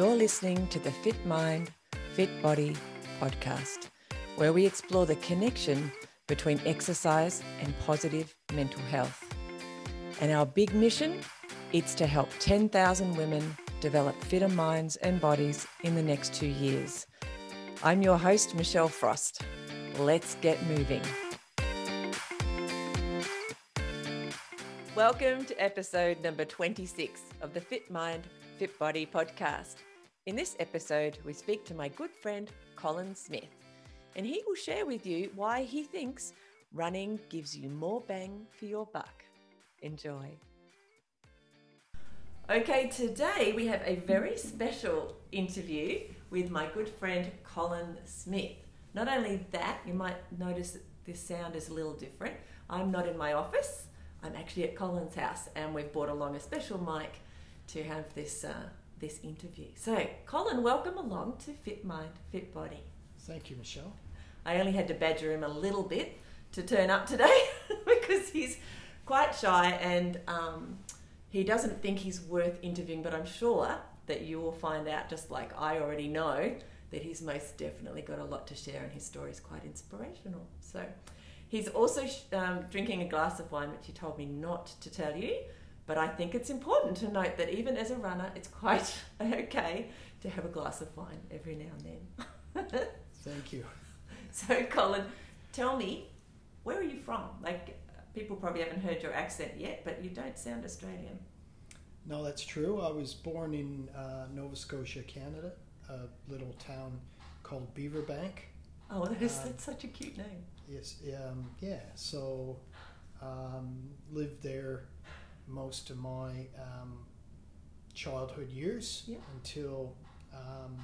You're listening to the Fit Mind, Fit Body podcast, where we explore the connection between exercise and positive mental health. And our big mission it's to help 10,000 women develop fitter minds and bodies in the next two years. I'm your host, Michelle Frost. Let's get moving. Welcome to episode number 26 of the Fit Mind, Fit Body podcast. In this episode, we speak to my good friend Colin Smith, and he will share with you why he thinks running gives you more bang for your buck. Enjoy. Okay, today we have a very special interview with my good friend Colin Smith. Not only that, you might notice that this sound is a little different. I'm not in my office, I'm actually at Colin's house, and we've brought along a special mic to have this, uh, this interview. So, Colin, welcome along to Fit Mind, Fit Body. Thank you, Michelle. I only had to badger him a little bit to turn up today because he's quite shy and um, he doesn't think he's worth interviewing, but I'm sure that you will find out, just like I already know, that he's most definitely got a lot to share and his story is quite inspirational. So, He's also um, drinking a glass of wine, which he told me not to tell you. But I think it's important to note that even as a runner, it's quite okay to have a glass of wine every now and then. Thank you. So, Colin, tell me, where are you from? Like, people probably haven't heard your accent yet, but you don't sound Australian. No, that's true. I was born in uh, Nova Scotia, Canada, a little town called Beaverbank. Oh, that is, uh, that's such a cute name. Yes, um, yeah. So um, lived there most of my um, childhood years yeah. until um,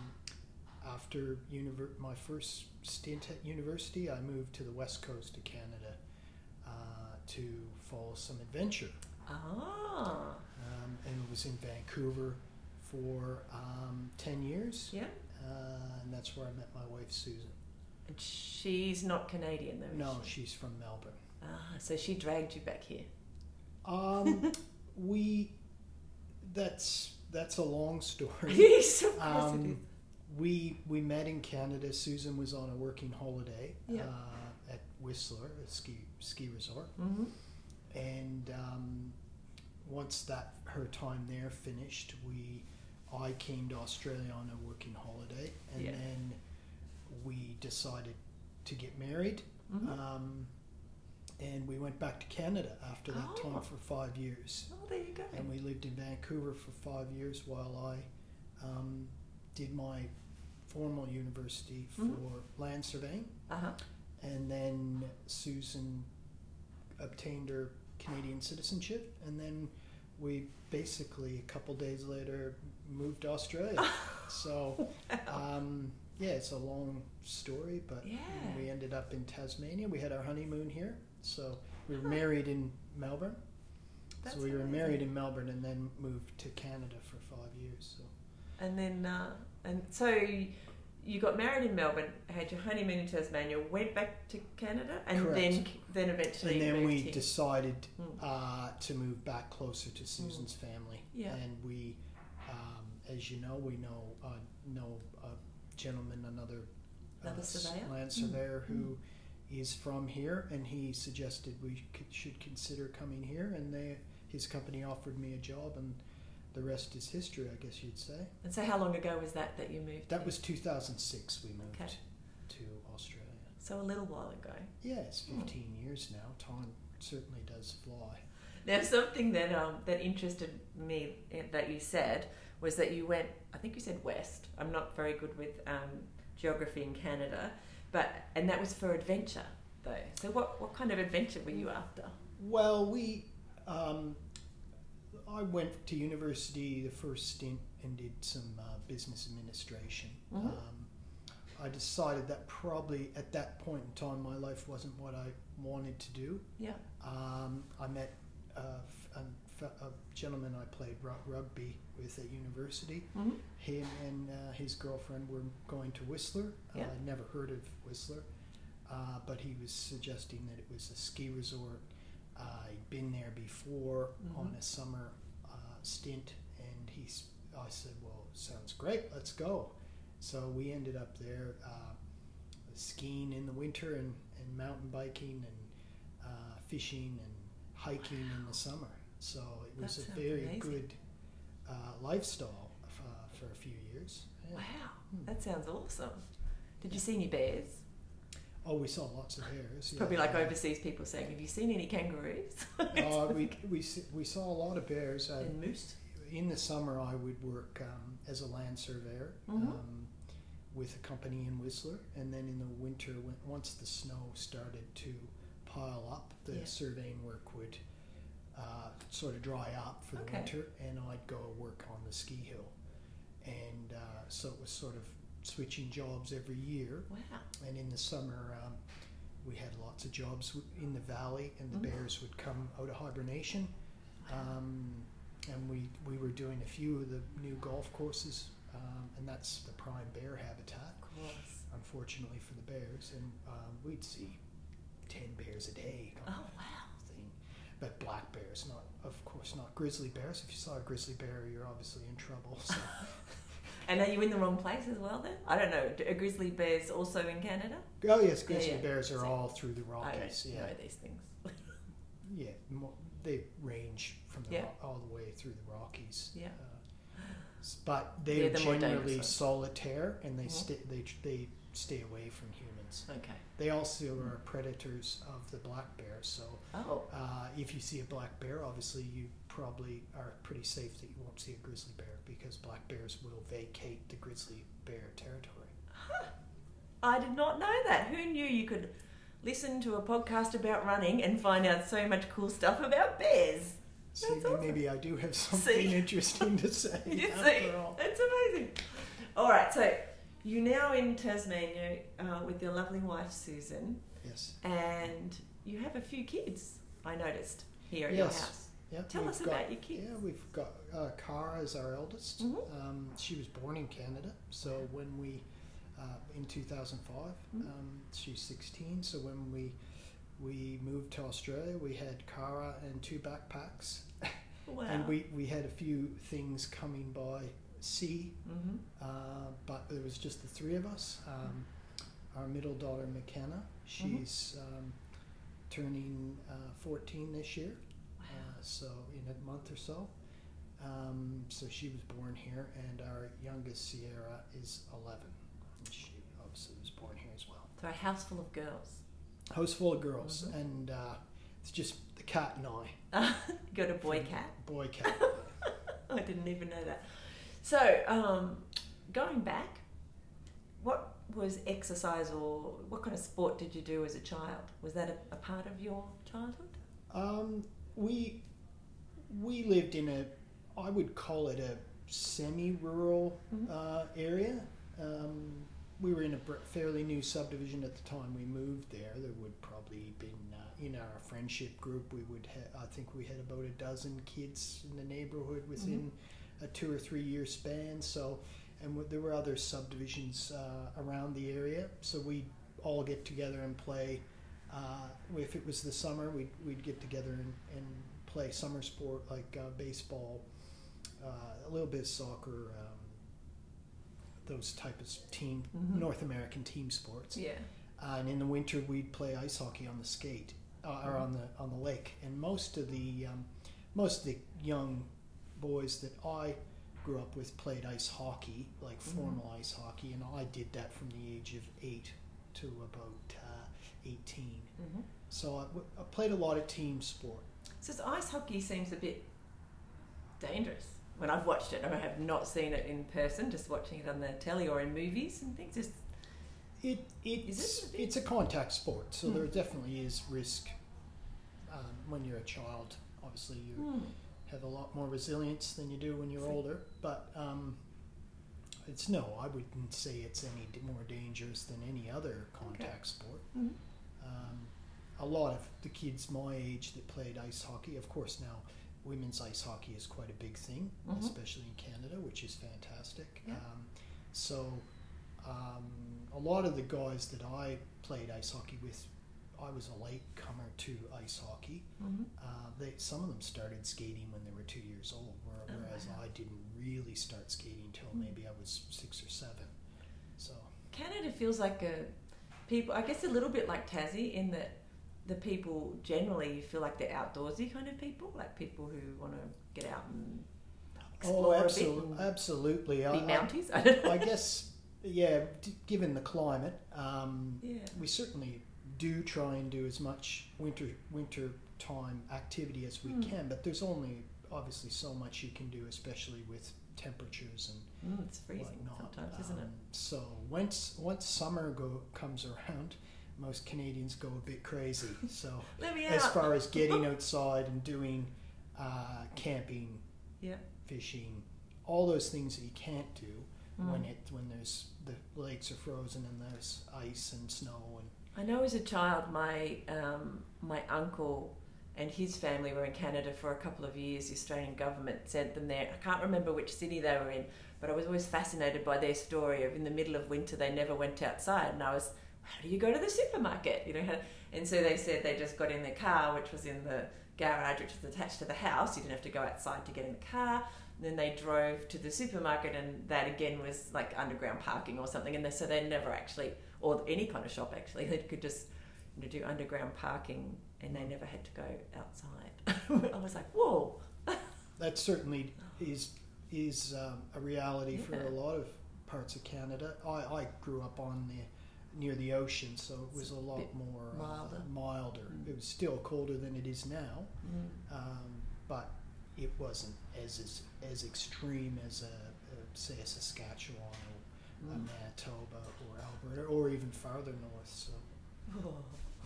after univer- my first stint at university, I moved to the west coast of Canada uh, to follow some adventure. Ah. Um, and was in Vancouver for um, 10 years. Yeah. Uh, and that's where I met my wife, Susan. And she's not Canadian though. No, she? she's from Melbourne. Ah, so she dragged you back here. Um, we that's that's a long story. yes, um. We we met in Canada. Susan was on a working holiday yeah. uh, at Whistler, a ski ski resort, mm-hmm. and um, once that her time there finished, we I came to Australia on a working holiday, and yeah. then we decided to get married. Mm-hmm. Um, and we went back to Canada after that oh. time for five years. Oh, there you go. And we lived in Vancouver for five years while I um, did my formal university for mm-hmm. land surveying. Uh-huh. And then Susan obtained her Canadian citizenship, and then we basically a couple days later moved to Australia. so. wow. Um, yeah, it's a long story, but yeah. we ended up in Tasmania. We had our honeymoon here, so we were married in Melbourne. That's so we were amazing. married in Melbourne and then moved to Canada for five years. So and then uh, and so you got married in Melbourne, had your honeymoon in Tasmania, went back to Canada, and Correct. then then eventually and then moved we here. decided Mm. uh, to move back closer to Susan's family. Yeah. and we, um, as you know, we know uh, know a gentleman, another, Another uh, s- surveyor? land Mm. surveyor who is from here, and he suggested we could, should consider coming here, and they his company offered me a job, and the rest is history, I guess you'd say. And so, how long ago was that that you moved? That was 2006. We moved Okay. to Australia. so a little while ago. Yeah, it's Hmm. 15 years now. Time certainly does fly. Now, something that um, that interested me eh, that you said was that you went. I think you said west. I'm not very good with um, geography in Canada, but and that was for adventure though. So, what what kind of adventure were you after? Well, we, um, I went to university the first stint and did some uh, business administration. Mhm. Um, I decided that probably at that point in time my life wasn't what I wanted to do. Yeah. Um, I met uh, a, a gentleman I played rugby with at university. Mm-hmm. Him and uh, his girlfriend were going to Whistler. Yeah. Uh, never heard of Whistler, uh, but he was suggesting that it was a ski resort. I'd been there before Mhm. on a summer uh, stint, and he I said, well, sounds great. Let's go. So we ended up there uh, skiing in the winter and, and mountain biking and uh, fishing and hiking in the summer. So it was That a very amazing. good uh, lifestyle uh, for a few years. Yeah. Wow, Hmm. that sounds awesome. Did you see any bears? Oh, we saw lots of bears. yeah. Probably like overseas people saying, "Have you seen any kangaroos?" Uh, we, we, we saw a lot of bears. Uh, and moose. in the summer, I would work um, as a land surveyor Mhm. um, with a company in Whistler, and then in the winter, when, once the snow started to pile up, the Yeah. surveying work would uh, sort of dry up for the Okay. winter, and I'd go work on the ski hill, and uh, so it was sort of switching jobs every year. Wow. And in the summer, um, we had lots of jobs in the valley, and the Mhm. bears would come out of hibernation. Um, and we, we were doing a few of the new golf courses, um, and that's the prime bear habitat, Of course. unfortunately for the bears. And um, we'd see 10 bears a day. Oh wow. But black bears, not of course not grizzly bears. If you saw a grizzly bear, you're obviously in trouble. So And are you in the wrong place as well then? I don't know. Are grizzly bears also in Canada? oh yes, grizzly yeah. bears are See, all through the I Rockies. don't Yeah, know these things. yeah, mo- they range from the Yeah. Ro- all the way through the Rockies. Yeah. Uh, but they're Yeah, they're more generally solitaire, and they Mhm. stay they they stay away from Okay. They also are predators of the black bear. So Oh. uh, if you see a black bear, obviously you probably are pretty safe that you won't see a grizzly bear because black bears will vacate the grizzly bear territory. I did not know that. Who knew you could listen to a podcast about running and find out so much cool stuff about bears? See, awesome. maybe I do have something See? interesting to say. You see, all. it's amazing. All right, so you're now in Tasmania uh, with your lovely wife Susan, Yes. and you have a few kids. I noticed here at Yes. your house. Yeah, Tell we've us got- about your kids. Yeah, we've got uh, Cara as our eldest. Mhm. Um, she was born in Canada, so when we uh, in 2005, Mhm. um, she's 16. So when we we moved to Australia, we had Cara and two backpacks, Wow. and we we had a few things coming by sea, hmm uh, but there was just the three of us. Um, our middle daughter McKenna, she's um, turning uh, 14 this year Wow. uh, so in a month or so. Um, so she was born here, and our youngest Sierra is 11. And she obviously was born here as well. So a house full of girls. House full of girls, Mhm. and uh, it's just the cat and I. got a boy cat. Boy cat. I didn't even know that. So, um, going back, what was exercise or what kind of sport did you do as a child? Was that a, a part of your childhood? um, we we lived in a, I would call it a semi-rural Mhm. uh, area. Um, we were in a fairly new subdivision at the time we moved there. There would probably been uh, in our friendship group. We would ha- I think we had about a dozen kids in the neighborhood within a two or three year span. So, and w- there were other subdivisions uh, around the area. So we all get together and play. Uh, if it was the summer, we'd, we'd get together and, and play summer sport like uh, baseball, uh, a little bit of soccer, um, those type of team Mhm. North American team sports. Yeah. Uh, and in the winter, we'd play ice hockey on the skate uh, or on the on the lake. And most of the um, most of the young boys that I grew up with played ice hockey, like Mhm. formal ice hockey, and I did that from the age of eight to about uh, eighteen. hmm So I, w- I played a lot of team sport. So ice hockey seems a bit dangerous. When I've watched it, I have not seen it in person. Just watching it on the telly or in movies and things. Just It Is it's it a it's a contact sport, so Hmm. there definitely is risk um, when you're a child. Obviously, you hmm. Have a lot more resilience than you do when you're older. But um, it's no, I wouldn't say it's any more dangerous than any other contact sport. Mhm. Um, a lot of the kids my age that played ice hockey, of course, now women's ice hockey is quite a big thing, Mhm. especially in Canada, which is fantastic. Yeah. Um, so um, a lot of the guys that I played ice hockey with I was a late comer to ice hockey. hmm Uh, they some of them started skating when they were two years old, Oh, whereas wow. I didn't really start skating until Mm. maybe I was six or seven. So Canada feels like a people. I guess a little bit like Tassie in that the people generally feel like they're outdoorsy kind of people, like people who want to get out and explore oh, a absolutely, absolutely. Be I, mounties. I. I guess, yeah. Given the climate, um, yeah. we certainly do try and do as much winter winter time activity as we Mm. can, but there's only obviously so much you can do, especially with temperatures and Mm, it's freezing whatnot. sometimes, isn't it? Um, So once once summer go comes around, most Canadians go a bit crazy. So Let me as out. far as getting outside and doing uh, camping, Yeah. fishing, all those things that you can't do when Mm. it when there's the lakes are frozen and there's ice and snow and I know as a child, my um, my uncle and his family were in Canada for a couple of years. The Australian government sent them there. I can't remember which city they were in, but I was always fascinated by their story of in the middle of winter they never went outside, and I was, how do you go to the supermarket? You know, and so they said they just got in their car, which was in the garage, which was attached to the house. You didn't have to go outside to get in the car. Then they drove to the supermarket, and that again was like underground parking or something. And they, so they never actually, or any kind of shop actually, they could just you know, do underground parking, and they never had to go outside. I was like, whoa. that certainly is is um, a reality for a lot of parts of Canada. I, I grew up on the near the ocean, so it was a a lot more milder. Uh, milder. Mm. It was still colder than it is now, Mm. um, but it wasn't as as, as extreme as a, a say a Saskatchewan or a Mm. Manitoba or Alberta or even farther north. So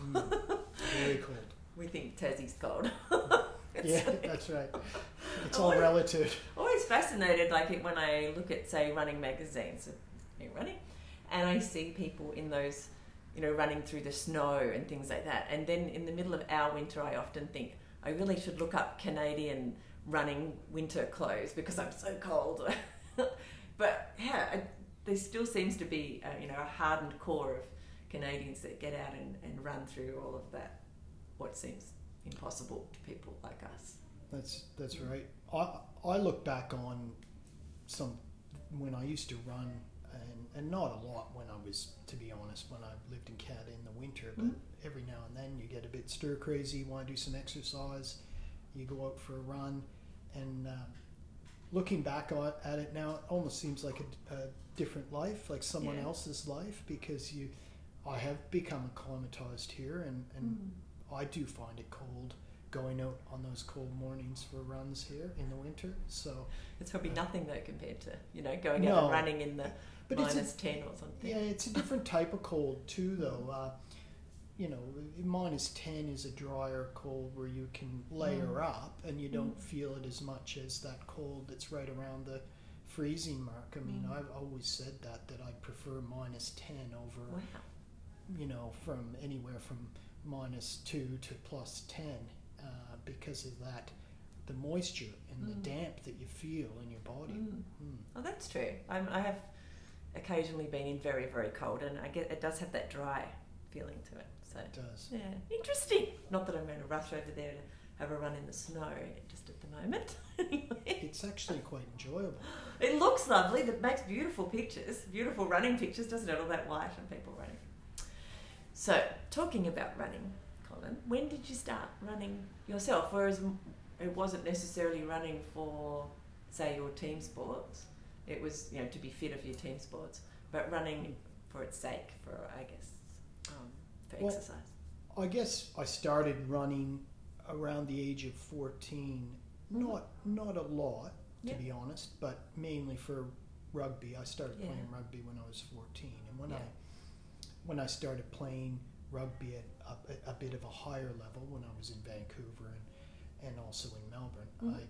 mm, very cold. We think Tassie's cold. Yeah, like- that's right. It's all I- relative. always fascinated like when I look at say running magazines running and I see people in those you know running through the snow and things like that and then in the middle of our winter I often think I really should look up Canadian running winter clothes because I'm so cold but yeah I, there still seems to be uh, you know a hardened core of Canadians that get out and, and run through all of that what seems impossible to people like us That's that's right. I I look back on some when I used to run and, and not a lot when I was to be honest when I lived in Canada in the winter, but Mhm. every now and then you get a bit stir crazy, want to do some exercise, you go out for a run, and um, looking back on, at it now, it almost seems like a, a different life, like someone Yeah. else's life, because you, I have become acclimatized here, and and Mm. I do find it cold going out on those cold mornings for runs here in the winter. So, It's probably nothing though compared to you know going out and running in the minus a, ten or something. yeah, it's a different type of cold too, though. Uh, you know, minus ten is a drier cold where you can layer Mm. up and you don't Mm. feel it as much as that cold that's right around the freezing mark. I mean, Mm. I've always said that that I prefer minus ten over Wow. you know, from anywhere from minus two to plus 10 uh, because of that, the moisture and the Mm. damp that you feel in your body. Mm. Mm. Oh, that's true. I'm, I have occasionally been in very very cold, and I get it does have that dry feeling to it. So It does. yeah, interesting. Not that I'm going to rush over there to have a run in the snow just at the moment. It's actually quite enjoyable. it looks lovely. It makes beautiful pictures, beautiful running pictures, doesn't it? All that white and people running. So, talking about running, Colin, when did you start running yourself? Whereas m- it wasn't necessarily running for, say, your team sports. It was, you know, to be fit of your team sports, but running for its sake, for I guess, um, for Well, exercise. I guess I started running around the age of 14. Not not a lot, to Yeah. be honest, but mainly for rugby. I started Yeah. playing rugby when I was 14, and when Yeah. I when I started playing rugby at a, a bit of a higher level when I was in Vancouver and, and also in Melbourne, Mhm. I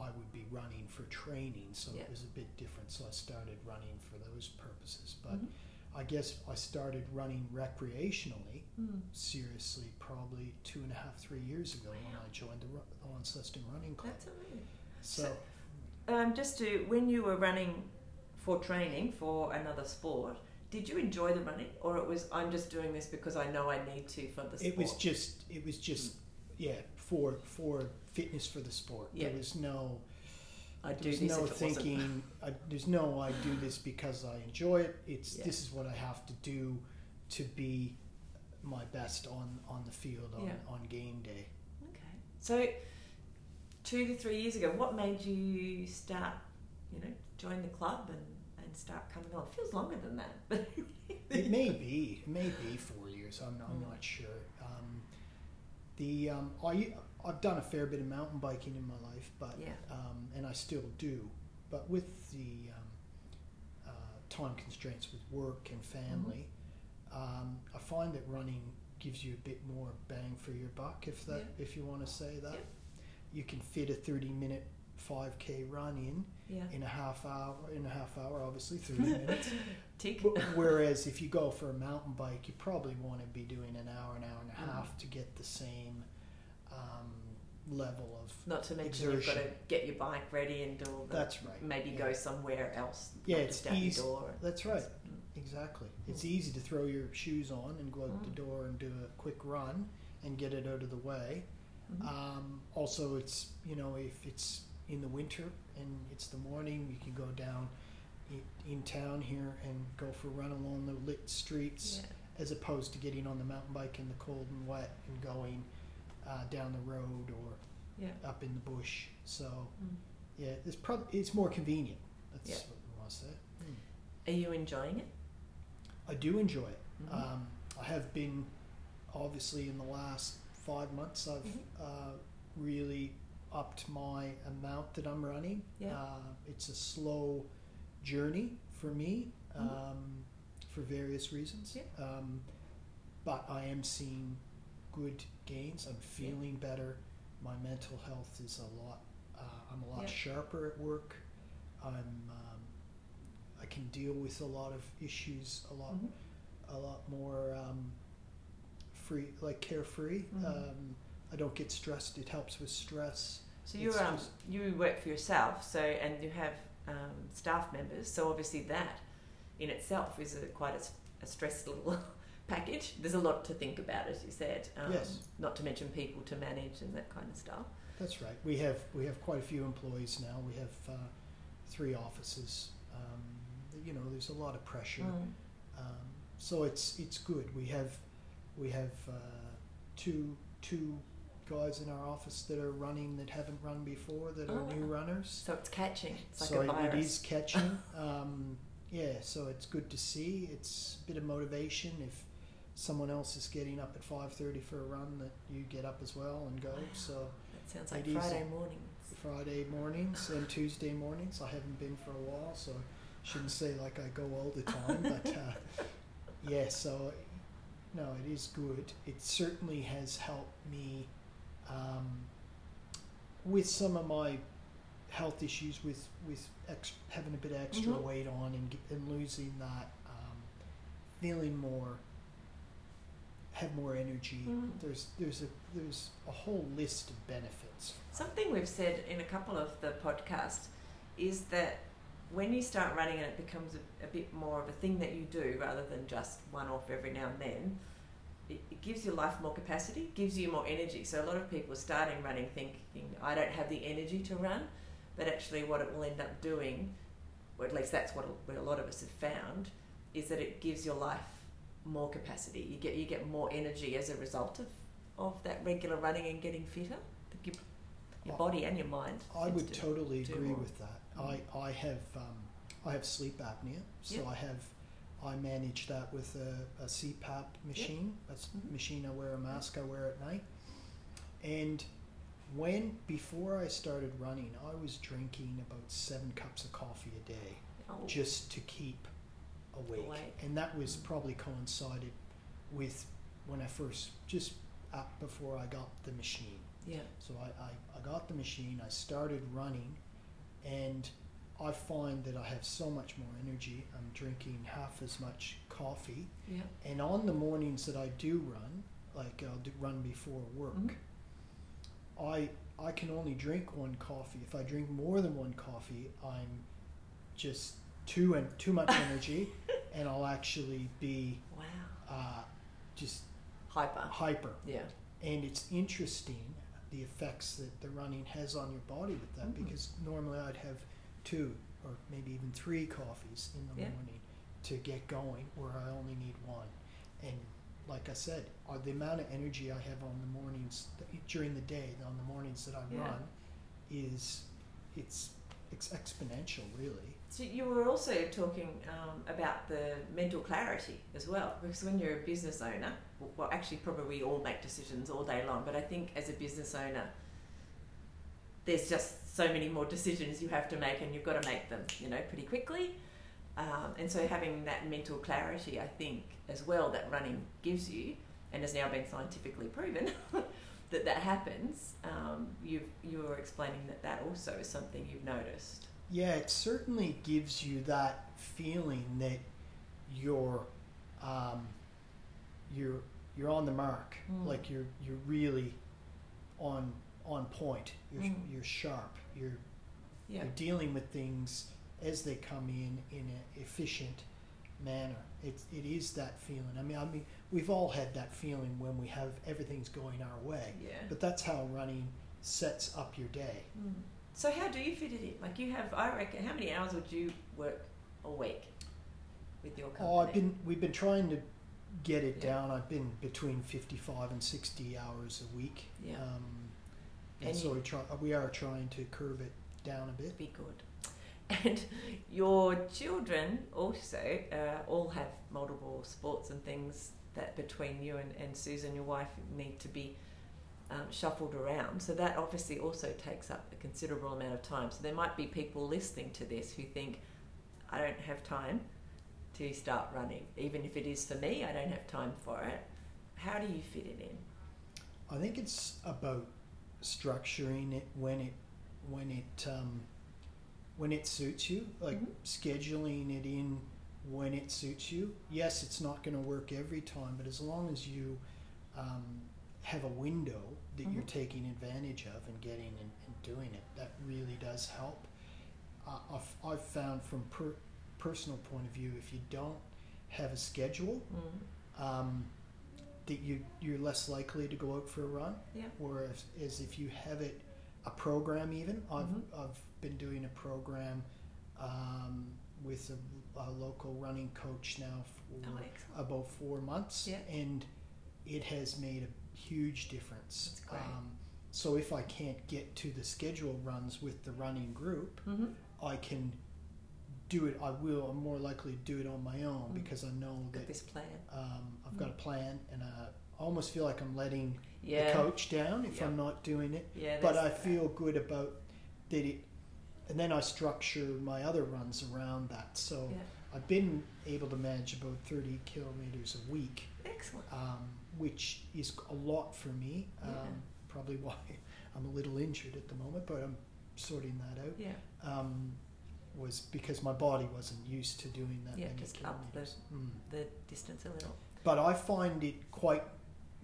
I would be running for training, so it was a bit different. So I started running for those purposes, but Mhm. I guess I started running recreationally Mm. seriously probably two and a half, three years ago when I joined the Ru- Launceston Running Club. That's amazing. So, Um, just to when you were running for training for another sport, did you enjoy the running, or it was I'm just doing this because I know I need to for the sport? It was just it was just yeah for for fitness for the sport. Yeah. There was no I do there's this no if it thinking. I, there's no I do this because I enjoy it. It's Yeah. this is what I have to do to be my best on on the field on, Yeah. on game day. Okay. So, two to three years ago, what made you start, you know, join the club and, and start coming on? It feels longer than that, but It may be, it may be four years. I'm, I'm Mm. not sure. Um, the um, I I've done a fair bit of mountain biking in my life, but yeah, um, and I still do. But with the um, uh, time constraints with work and family, um, I find that running gives you a bit more bang for your buck, if that if you want to say that. Yeah. You can fit a thirty minute five k run in yeah. in a half hour. In a half hour, obviously thirty minutes. Tick. Wh- Whereas if you go for a mountain bike, you probably want to be doing an hour, an hour and a Mm. half to get the same um, level of. Not to mention you've got to get your bike ready and do all the. That's right. Maybe yeah. go somewhere else. Yeah, it's easy. door. That's right. Mm. Exactly. It's easy to throw your shoes on and go out Mm. the door and do a quick run and get it out of the way. Mhm. Um, also, it's you know if it's in the winter and it's the morning, you can go down i- in town here and go for a run along the lit streets. yeah. as opposed to getting on the mountain bike in the cold and wet and going uh, down the road or Yeah. up in the bush. So Mm. yeah, it's probably it's more convenient. That's Yeah. what we want to say. Are you enjoying it? I do enjoy it. Mhm. Um, I have been obviously in the last five months. I've Mhm. uh, really upped my amount that I'm running. Yeah. Uh, it's a slow journey for me Mhm. um, for various reasons. Yeah. Um, but I am seeing good gains. I'm feeling better. My mental health is a lot. Uh, I'm a lot Yeah. sharper at work. I'm. Um, I can deal with a lot of issues a lot Mhm. a lot more um, free, like carefree. Mhm. Um, I don't get stressed. It helps with stress. So you um, you work for yourself, so and you have um, staff members. So obviously that in itself is a, quite a, stressed little package. There's a lot to think about, as you said. Um, Yes. Not to mention people to manage and that kind of stuff. That's right. We have we have quite a few employees now. We have uh, three offices. Um, you know, there's a lot of pressure. Mm. Um, so it's it's good. We have we have uh, two two guys in our office that are running that haven't run before that are Oh, new runners. So it's catching. It's like so a virus. it is catching. um, yeah, so it's good to see. It's a bit of motivation if someone else is getting up at five thirty for a run that you get up as well and go. Wow. So That sounds like it Friday mornings. Friday mornings and Tuesday mornings. I haven't been for a while, so shouldn't say like I go all the time. but uh, yeah, so no, it is good. It certainly has helped me um, with some of my health issues with with ex- having a bit of extra Mhm. weight on and, and losing that, um, feeling more. Have more energy. Mm. There's there's a there's a whole list of benefits. Something we've said in a couple of the podcasts is that when you start running and it becomes a, a bit more of a thing that you do rather than just one off every now and then, it, it gives your life more capacity, gives you more energy. So a lot of people are starting running thinking, I don't have the energy to run, but actually what it will end up doing, or at least that's what a, what a lot of us have found, is that it gives your life more capacity. You get you get more energy as a result of, of that regular running and getting fitter. Your, your body and your mind. I would to- totally agree more. with that. Mm. I, I have um, I have sleep apnea, so Yep. I have I manage that with a, a CPAP machine. That's Mhm. a machine I wear a mask I wear at night. And when before I started running, I was drinking about seven cups of coffee a day Oh, just to keep awake. Awake. And that was probably coincided with when I first just up before I got the machine. yeah. So I, I, I got the machine, I started running, and I find that I have so much more energy. I'm drinking half as much coffee. Yeah. And on the mornings that I do run, like I'll do run before work, Mhm. I I can only drink one coffee. If I drink more than one coffee, I'm just too and too much energy, and I'll actually be Wow. uh, just Hyper. hyper. Yeah. And it's interesting the effects that the running has on your body with that Mhm. because normally I'd have two or maybe even three coffees in the Yeah. morning to get going where I only need one. And like I said, uh, the amount of energy I have on the mornings during the day, on the mornings that I Yeah. run, is it's, it's exponential, really. So you were also talking um, about the mental clarity as well, because when you're a business owner, well, actually, probably we all make decisions all day long, but I think as a business owner, there's just so many more decisions you have to make, and you've got to make them, you know, pretty quickly. Um, and so having that mental clarity, I think, as well, that running gives you, and has now been scientifically proven that that happens. Um, you you were explaining that that also is something you've noticed. Yeah, it certainly gives you that feeling that you're um, you're you're on the mark, Mm. like you're you're really on on point. You're Mm. you're sharp. You're Yeah. you're dealing with things as they come in in an efficient manner. It it is that feeling. I mean, I mean, we've all had that feeling when we have everything's going our way. Yeah. But that's how running sets up your day. Mm. So how do you fit it in? Like you have, I reckon, how many hours would you work a week with your company? Oh, I've been we've been trying to get it Yeah. down. I've been between fifty-five and sixty hours a week. Yeah. Um, and, And so we try we are trying to curb it down a bit. be good. And your children also uh, all have multiple sports and things that between you and, and Susan, your wife, need to be um, shuffled around. So that obviously also takes up a considerable amount of time. So there might be people listening to this who think, I don't have time to start running. Even if it is for me, I don't have time for it. How do you fit it in? I think it's about structuring it when it when it um, when it suits you, like Mhm. scheduling it in when it suits you. Yes, it's not going to work every time, but as long as you um, have a window that you're Mhm. taking advantage of and getting and, and doing it, that really does help. Uh, I've, I've found from per, personal point of view, if you don't have a schedule, Mm. um, that you you're less likely to go out for a run. Yeah. Whereas as if you have it a program even I've Mhm. I've been doing a program um, with a, a local running coach now for Oh, about four months Yeah. and it has made a huge difference. That's great. Um, so if I can't get to the scheduled runs with the running group, Mm-hmm. I can do it. I will. I'm more likely to do it on my own Mm. because I know Got that this plan. um, I've got a plan, and uh, I almost feel like I'm letting Yeah. the coach down if Yeah. I'm not doing it. Yeah. But I feel good about that. It, and then I structure my other runs around that. So. I've been able to manage about 30 kilometers a week, Excellent. um, which is a lot for me. Um, Yeah. Probably why I'm a little injured at the moment, but I'm sorting that out. Yeah. Um, was because my body wasn't used to doing that Yeah, many just up the- kilometers. Mm. The distance a little. but I find it quite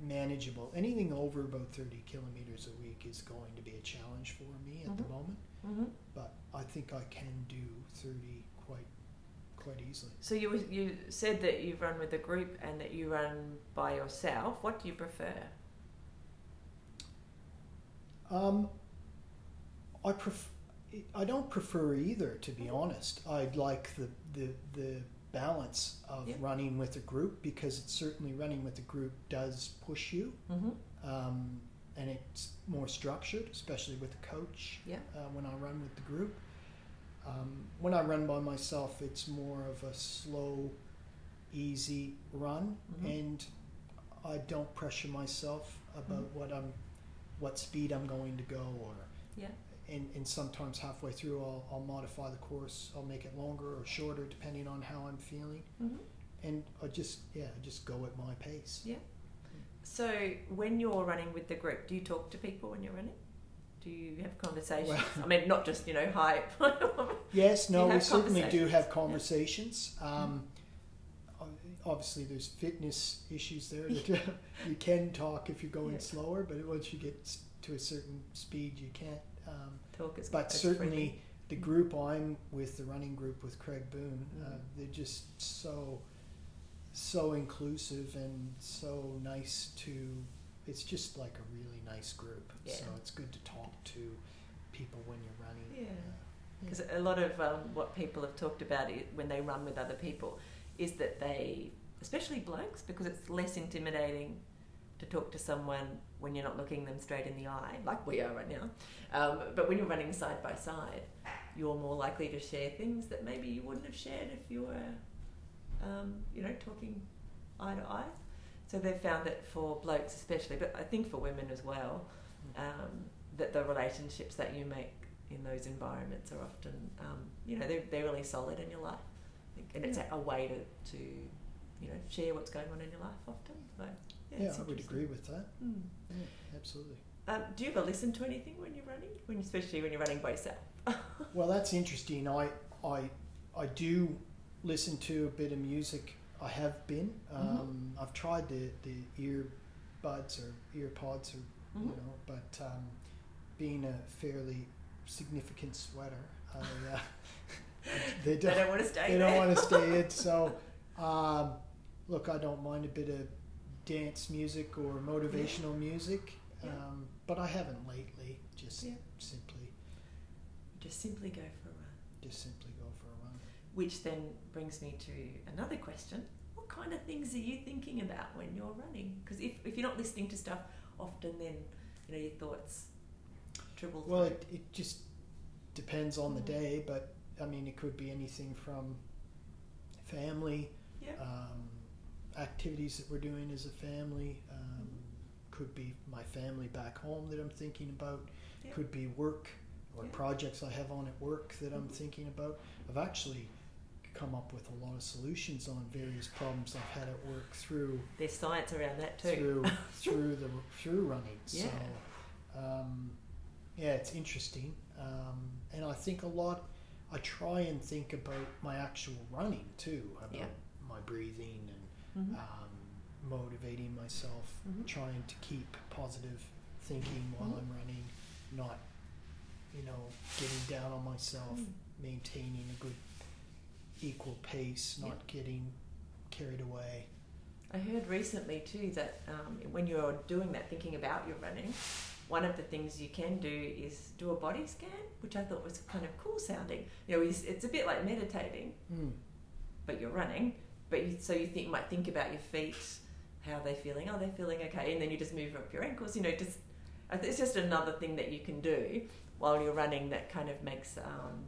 manageable. Anything over about 30 kilometers a week is going to be a challenge for me at the Mhm. moment, Mm-hmm. but I think I can do 30 quite quite easily. So you you said that you run with a group and that you run by yourself. What do you prefer? Um, I pref- I don't prefer either, to be honest. I'd like the, the, the balance of Yep. running with a group because it's certainly running with a group does push you. Mm-hmm. um, and it's more structured, especially with a coach. Yeah. Uh, when I run with the group, um, when I run by myself, it's more of a slow, easy run, Mhm. and I don't pressure myself about Mhm. what I'm, what speed I'm going to go, or Yeah. and, and sometimes halfway through I'll, I'll modify the course. I'll make it longer or shorter depending on how I'm feeling, Mm-hmm. and I just yeah, I just go at my pace. Yeah. So when you're running with the group, do you talk to people when you're running? Do you have conversations? Well- I mean, not just you know hype. Yes, no, we certainly do have conversations? conversations. Um, obviously, there's fitness issues there you can talk if you're going Yeah. slower, but once you get to a certain speed, you can't. Um, Talk as but certainly, the group I'm with, the running group with Craig Boone, uh, Mm. they're just so so inclusive and so nice to. It's just like a really nice group. Yeah. So it's good to talk to people when you're running. Yeah. Because a lot of um, what people have talked about it, when they run with other people is that they, especially blokes, because it's less intimidating to talk to someone when you're not looking them straight in the eye, like we are right now. Um, but when you're running side by side, you're more likely to share things that maybe you wouldn't have shared if you were, um, you know, talking eye to eye. So they've found that for blokes especially, but I think for women as well, um, that the relationships that you make in those environments are often, um, you know, they're, they're really solid in your life. And it's a, a way to, to, you know, share what's going on in your life often. So, yeah, yeah, it's I would interesting. agree with that. Mm. Yeah, absolutely. Um, do you ever listen to anything when you're running, when especially when you're running by yourself? Well, that's interesting. I, I, I do listen to a bit of music. I have been. Mhm. Um, I've tried the, the earbuds or ear pods or Mhm. you know, but um, being a fairly significant sweater, I, uh, they They don't, don't want to stay they there. don't want to stay in. So, um, look, I don't mind a bit of dance music or motivational music, Yeah. um, but I haven't lately. Just Yeah. simply, Just simply go for a run. just simply go for a run. Which then brings me to another question. What kind of things are you thinking about when you're running? Because if, if you're not listening to stuff often, then you know your thoughts dribble Well, through. it, it just depends on the Mhm. day, but I mean, it could be anything from family, yeah. um, activities that we're doing as a family, um, could be my family back home that I'm thinking about, Yeah. could be work or Yeah. projects I have on at work that I'm Mhm. thinking about. I've actually come up with a lot of solutions on various problems I've had at work through There's science around that too. through through the through running. Yeah. So um, yeah, it's interesting, um, and I think a lot. I try and think about my actual running too, about Yeah. my breathing and Mhm. um, motivating myself, Mhm. trying to keep positive thinking while Mhm. I'm running, not you know getting down on myself, Mm. maintaining a good equal pace, not getting carried away. I heard recently too that um, when you're doing that, thinking about your running, one of the things you can do is do a body scan, which I thought was kind of cool sounding. You know, it's, it's a bit like meditating, Mm. but you're running. But you, so you think might think about your feet, how they're feeling. Oh, they're feeling okay, and then you just move up your ankles. You know, just it's just another thing that you can do while you're running that kind of makes um,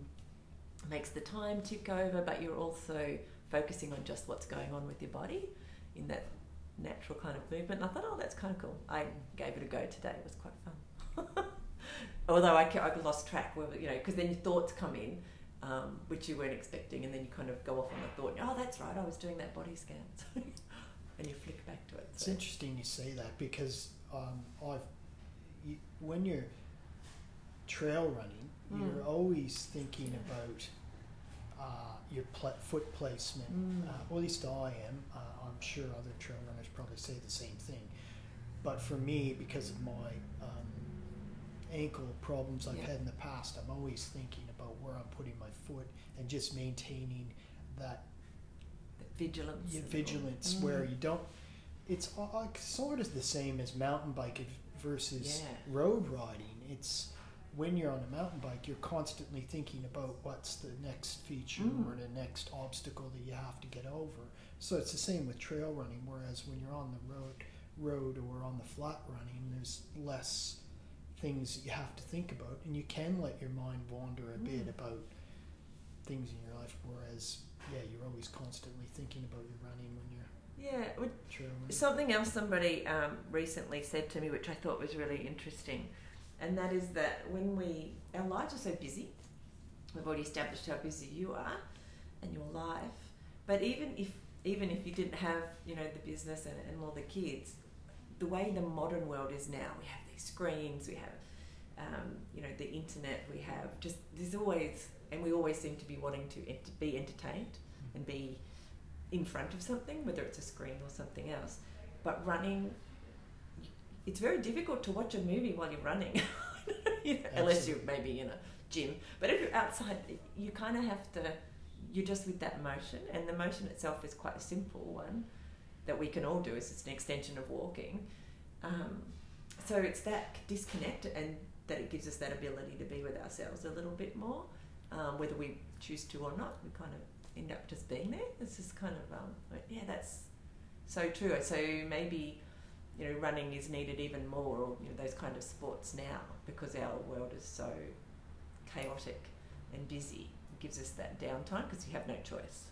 makes the time tick over. But you're also focusing on just what's going on with your body in that natural kind of movement. And I thought, oh, that's kind of cool. I gave it a go today. It was quite fun. Although I, I lost track, where, you know, because then your thoughts come in, um, which you weren't expecting, and then you kind of go off on the thought. Oh, that's right. I was doing that body scan, and you flick back to it. It's interesting you say that because um, I've you, when you're trail running, Mm. you're always thinking about uh, your pla foot placement. Mm. Uh, well, at least I am. Uh, I'm sure other trail runners probably say the same thing. But for me, because of my um, ankle problems I've Yeah. had in the past, I'm always thinking about where I'm putting my foot and just maintaining that vigilance. yeah, vigilance Mm. where you don't it's uh, sort of the same as mountain biking versus Yeah. road riding it's when you're on a mountain bike you're constantly thinking about what's the next feature Mm. or the next obstacle that you have to get over so it's the same with trail running whereas when you're on the road road or on the flat running there's less things that you have to think about and you can let your mind wander a bit Mm. about things in your life whereas yeah you're always constantly thinking about your running when you're Yeah, would trail running Something else somebody um, recently said to me, which I thought was really interesting, and that is that when we our lives are so busy, we've already established how busy you are and your life. But even if even if you didn't have you know the business and, and all the kids, the way the modern world is now, we have these screens, we have um, you know the internet, we have just there's always and we always seem to be wanting to ent- be entertained and be in front of something, whether it's a screen or something else. But running, it's very difficult to watch a movie while you're running, you know, unless you're maybe in a gym. But if you're outside, you kind of have to. You're just with that motion, and the motion itself is quite a simple one that we can all do. It's just an extension of walking. Um, so it's that disconnect, and that it gives us that ability to be with ourselves a little bit more, um, whether we choose to or not. We kind of end up just being there. It's just kind of um, yeah, that's so true. So maybe you know running is needed even more, or you know those kind of sports now because our world is so chaotic and busy. It gives us that downtime because you have no choice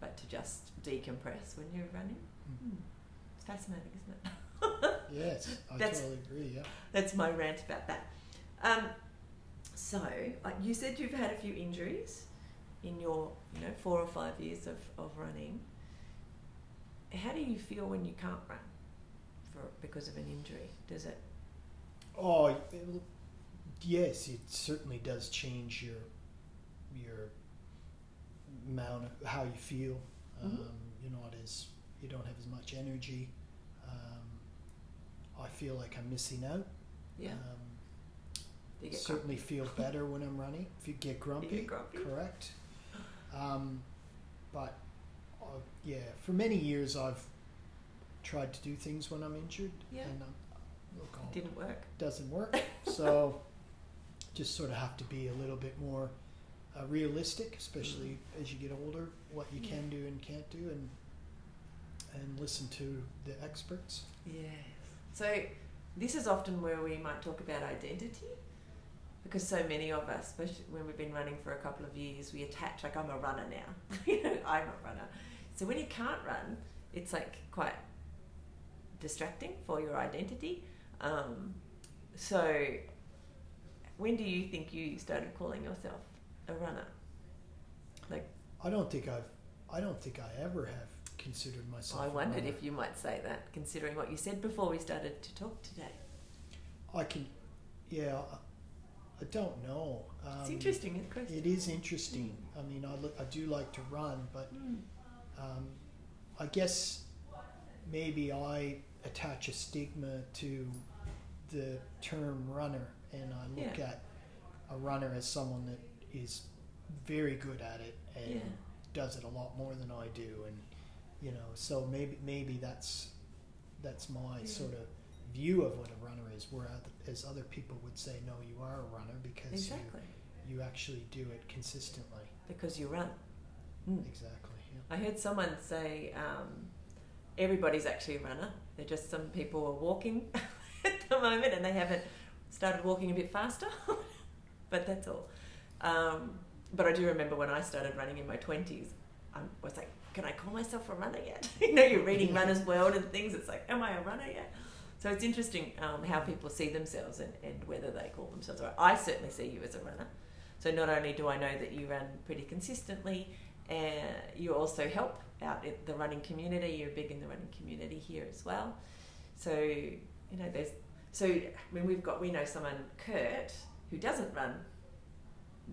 but to just decompress when you're running. Mm. Hmm. It's fascinating, isn't it? Yes, I That's- totally agree. Yeah. That's my rant about that. Um, so, like you said, you've had a few injuries in your, you know, four or five years of, of running. How do you feel when you can't run because of an injury? Does it? Oh, it- yes, it certainly does change your your amount of how you feel. Mhm. Um, you're not as you don't have as much energy. Um, I feel like I'm missing out. Yeah. Um, Do you get certainly feel better when I'm running. If you get grumpy, You get grumpy? correct. Um, but uh, yeah, for many years I've tried to do things when I'm injured, Yeah. and um, look? It didn't work. doesn't work. so just sort of have to be a little bit more uh, realistic, especially as you get older, what you Yeah. can do and can't do, and and listen to the experts. Yes. So this is often where we might talk about identity. Because so many of us, especially when we've been running for a couple of years, we attach like I'm a runner now. You know, I'm a runner. So when you can't run, it's like quite distracting for your identity. Um, so when do you think you started calling yourself a runner? Like I don't think I've I don't think I ever have considered myself. I wondered if you might say that, considering what you said before we started to talk today. I can, yeah. I, don't know. Um, It's interesting, isn't? It is interesting. I mean, I look, I do like to run, but Mm. um, I guess maybe I attach a stigma to the term runner, and I look Yeah. at a runner as someone that is very good at it and Yeah. does it a lot more than I do, and you know, so maybe maybe that's that's my Yeah. sort of view of what a runner is. Whereas other people would say, no, you are a runner because Exactly. you you actually do it consistently. Because you run. Mm. Exactly. Yeah. I heard someone say um, everybody's actually a runner. They're just some people are walking at the moment and they haven't started walking a bit faster. but that's all. Um, but I do remember when I started running in my 20s, I was like, can I call myself a runner yet? you know, you're reading Runner's World and things. It's like, am I a runner yet? So it's interesting um, how people see themselves and, and whether they call themselves a runner. I certainly see you as a runner. So not only do I know that you run pretty consistently, and you also help out in the running community. You're big in the running community here as well. So you know, there's so I mean we've got we know someone Kurt who doesn't run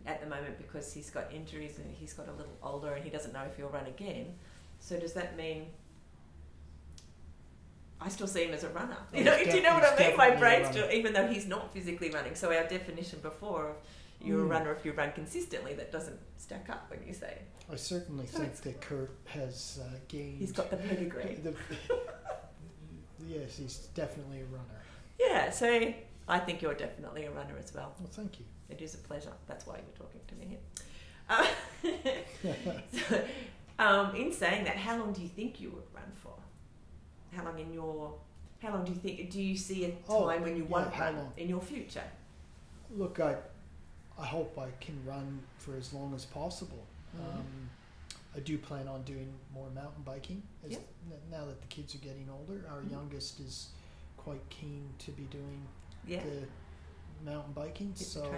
at the moment because he's got injuries and he's got a little older and he doesn't know if he'll run again. So does that mean I still see him as a runner? Oh, You know, do you know what I mean? My definitely a brain still, even though he's not physically running. So our definition before of you're a Mm. runner if you run consistently, that doesn't stack up when you say I certainly So think that Kurt has uh, gained. he's got the pedigree. the- yes, he's definitely a runner. Yeah, so I think you're definitely a runner as well. Well, thank you. It is a pleasure. That's why you're talking to me here. Uh, so, um, in saying that, how long do you think you would run for? How long in your how long do you think do you see a time Oh, when you yeah, won't how run long? in your future? Look, I, I hope I can run for as long as possible. Mhm. Um, I do plan on doing more mountain biking. As Yeah. Now that the kids are getting older, our Mhm. youngest is quite keen to be doing Yeah, the mountain biking. the so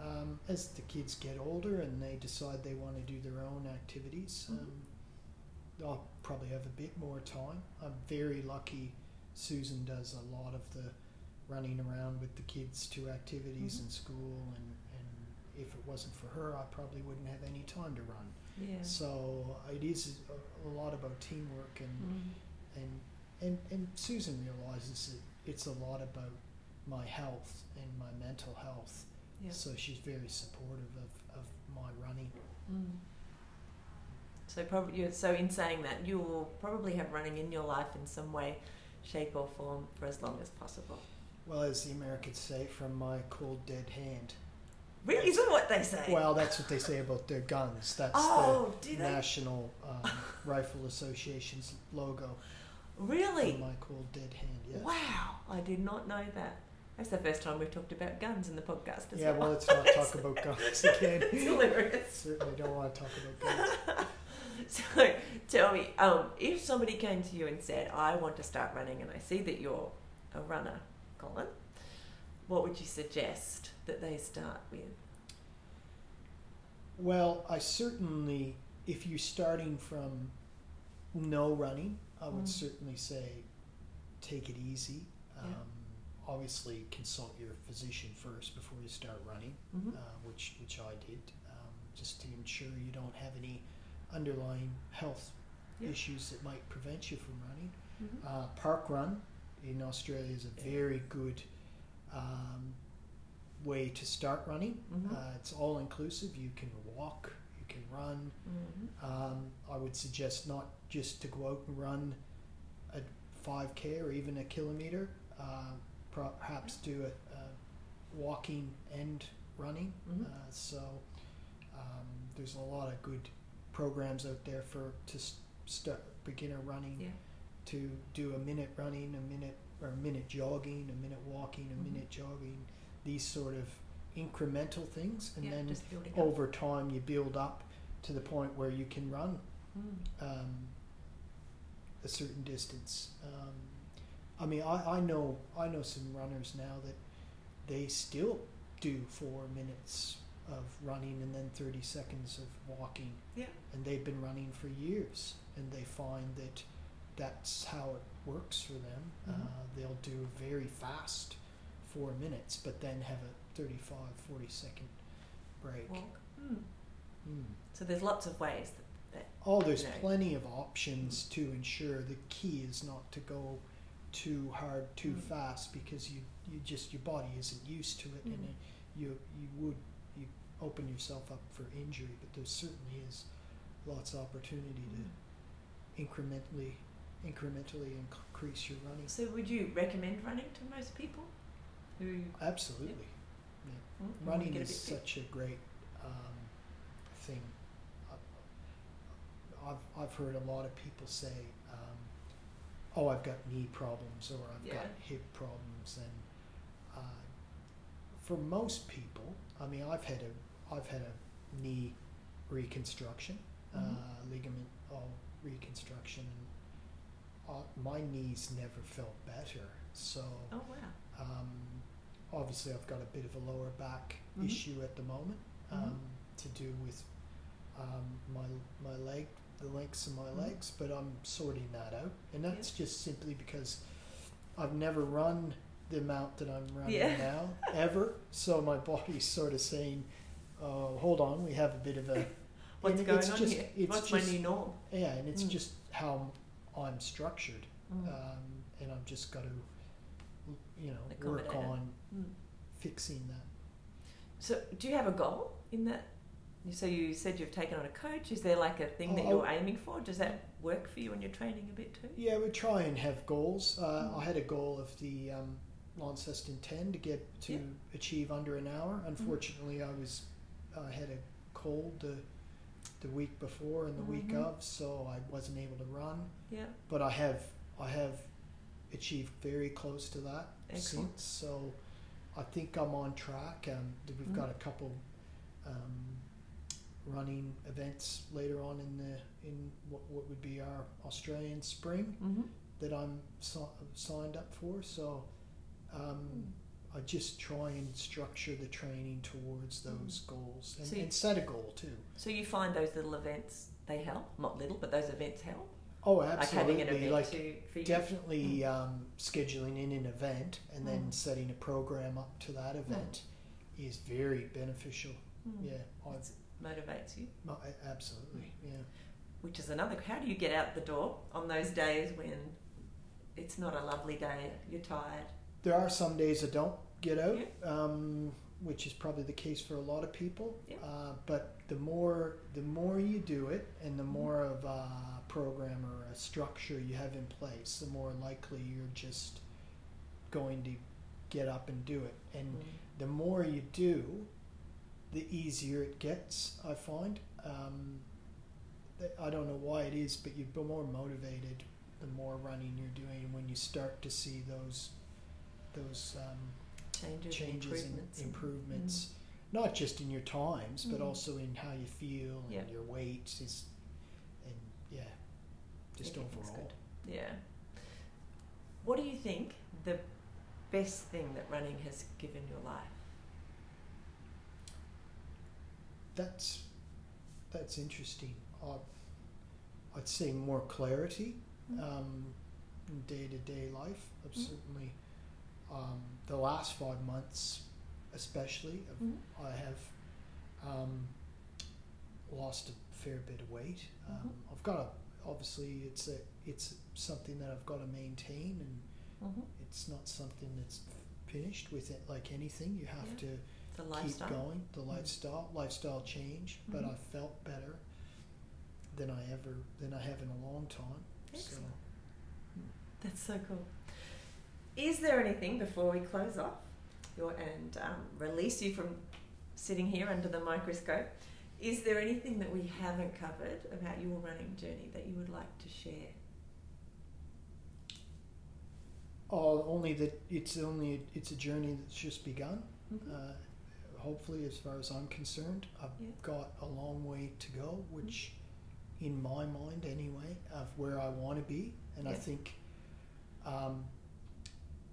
um, as the kids get older and they decide they want to do their own activities, Mhm. um, I'll probably have a bit more time. I'm very lucky. Susan does a lot of the running around with the kids to activities Mhm. in school, and if it wasn't for her, I probably wouldn't have any time to run. Yeah. So it is a, a lot about teamwork, and, Mm. and and and Susan realizes that it's a lot about my health and my mental health Yeah. So she's very supportive of, of my running. Mm. So probably so in saying that you will probably have running in your life in some way, shape or form for as long as possible. Well, as the Americans say, from my cold dead hand. Really, is that what they say? Well, that's what they say about their guns. That's oh, the National um, Rifle Association's logo. really? From my cold dead hand. Yes. Wow, I did not know that. That's the first time we've talked about guns in the podcast as Yeah, well, let's not talk about guns again. it's hilarious. Certainly don't want to talk about guns. so tell me, um, if somebody came to you and said, "I want to start running," and I see that you're a runner, Colin, what would you suggest that they start with? Well, I certainly, if you're starting from no running, I would Mm. certainly say take it easy. Yeah. Um, obviously, consult your physician first before you start running, Mm-hmm. uh, which which I did, um, just to ensure you don't have any underlying health Yeah. issues that might prevent you from running. Mm-hmm. Uh, park run in Australia is a very good um, way to start running. Mhm. Uh, it's all inclusive. You can walk, you can run. Mm-hmm. Um, I would suggest not just to go out and run a 5k or even a kilometer. Uh, perhaps do a, a walking and running. Mhm. Uh, so um, there's a lot of good programs out there for to start beginner running Yeah. to do a minute running, a minute or a minute jogging, a minute walking, a Mhm. minute jogging, these sort of incremental things, and yeah, then over time you build up to the point where you can run Mm. um, a certain distance. Um, I mean, I, I know I know some runners now that they still do four minutes of running and then 30 seconds of walking Yeah. and they've been running for years and they find that that's how it works for them Mhm. uh, they'll do very fast four minutes but then have a 35 40 second break. Mm. Mm. So there's lots of ways that, that Oh, there's No. plenty of options to ensure. The key is not to go too hard, too Mm. fast, because you, you just your body isn't used to it, and Mm. it, you you would you open yourself up for injury. But there certainly is lots of opportunity to incrementally incrementally increase your running. So would you recommend running to most people? Who Absolutely, mm, who wanna running a is bit such a great um, thing. I- I've I've heard a lot of people say, um, "Oh, I've got knee problems," or "I've got hip problems," and uh, for most people, I mean, I've had a I've had a knee reconstruction, Mhm. uh, ligament oh, reconstruction, and uh, my knees never felt better. So Oh wow. um, obviously, I've got a bit of a lower back Mhm. issue at the moment um, Mhm. to do with um, my my leg, the lengths of my Mhm. legs, but I'm sorting that out, and that's just simply because I've never run the amount that I'm running Yeah. now ever. So my body's sort of saying, "Oh, hold on, we have a bit of a." What's going it's on just, here? It's What's just, my new norm? Yeah, and it's Mm. just how I'm structured Mm. um, and I've just got to, you know, work on Mm. fixing that. So, do you have a goal in that? So you said you've taken on a coach. Is there like a thing that Oh, you're aiming for? Does that work for you when you're training a bit too? Yeah, we try and have goals. Uh, Mm. I had a goal of the um, Launceston 10 to get to Yeah. achieve under an hour. Unfortunately, I was I had a cold the the week before and the week Mhm. of, so I wasn't able to run. Yeah. But I have I have achieved very close to that Excellent. since. So I think I'm on track. Um, we've Mm. got a couple um, running events later on in the in what, what would be our Australian spring Mm-hmm. that I'm so, signed up for. So um, Mm. I just try and structure the training towards those goals and, So you- and set a goal too. So you find those little events they help, not little, but those events help. Oh, Like having absolutely! an event Like to for you. definitely um, scheduling in an event and then Mm. setting a program up to that event is very beneficial. Mm. Yeah, It motivates you, absolutely. Yeah. which is another. How do you get out the door on those days when it's not a lovely day? You're tired. There are some days I don't get out. Um, which is probably the case for a lot of people. Yeah. Uh, but the more the more you do it, and the more of a program or a structure you have in place, the more likely you're just going to get up and do it. And Mm. the more you do, the easier it gets. I find. Um, I don't know why it is, but you're more motivated the more running you're doing and when you start to see those those um, changes, changes and improvements. improvements, not just in your times, but Mm. also in how you feel and Yeah. your weight is, just Everything's overall. good. Yeah. What do you think the best thing that running has given your life? That's that's interesting. I, I'd say more clarity Mm. um, in day to day life. I've Mm. certainly um, the last five months, especially, I've, Mhm. I have um, lost a fair bit of weight. Um, Mhm. I've got to obviously it's a it's something that I've got to maintain, and Mm-hmm. it's not something that's finished with it. Like anything, you have Yeah. to The keep lifestyle. going. The Mm. lifestyle lifestyle change, but Mhm. I felt better than I ever than I have in a long time. Excellent. So That's so cool. Is there anything before we close off your, and um, release you from sitting here under the microscope? Is there anything that we haven't covered about your running journey that you would like to share? oh, only that it's only it's a journey that's just begun. Mhm. Uh, hopefully, as far as I'm concerned, I've Yeah. got a long way to go, which, in my mind anyway, of where I want to be. And I think um,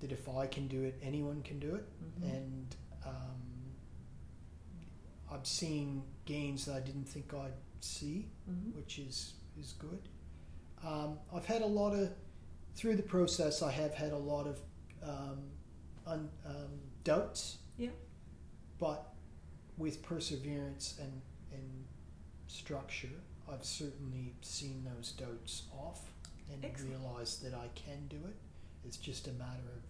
that if I can do it, anyone can do it. Mhm. And um, I've seen gains that I didn't think I'd see, Mhm. which is is good. Um, I've had a lot of through the process. I have had a lot of um, un, um, doubts. Yeah. But with perseverance and and structure, I've certainly seen those doubts off and Excellent. realized that I can do it. It's just a matter of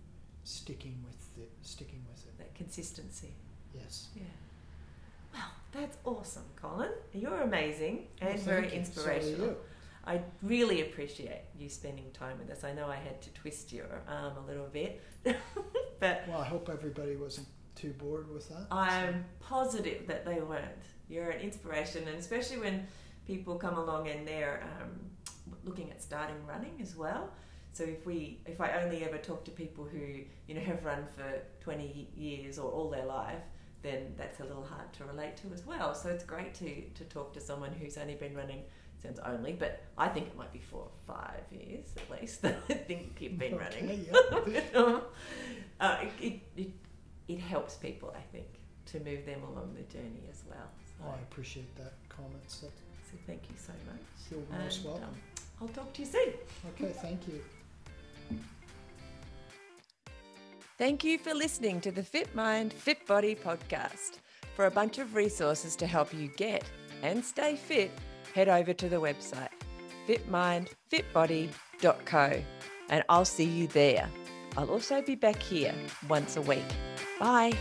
sticking with it. Sticking with it. That consistency. Yes. Yeah. Wow, that's awesome, Colin. You're amazing and Well, very you. So inspirational. I really appreciate you spending time with us. I know I had to twist your arm a little bit, but Well, I hope everybody wasn't too bored with that. I'm positive that they weren't. You're an inspiration, and especially when people come along and they're um, looking at starting running as well. So if we, if I only ever talk to people who you know have run for 20 years or all their life, then that's a little hard to relate to as well. So it's great to to talk to someone who's only been running. Sounds only, but I think it might be four or five years at least that I think you've been running. Yeah. uh, it, it, it, helps people, I think, to move them along the journey as well. So, I appreciate that comment. So so thank you so much. you're most welcome. um, I'll talk to you soon. Okay, thank you. Thank you for listening to the Fit Mind, Fit Body podcast. For a bunch of resources to help you get and stay fit, head over to the website fitmindfitbody.co and I'll see you there. I'll also be back here once a week. Bye.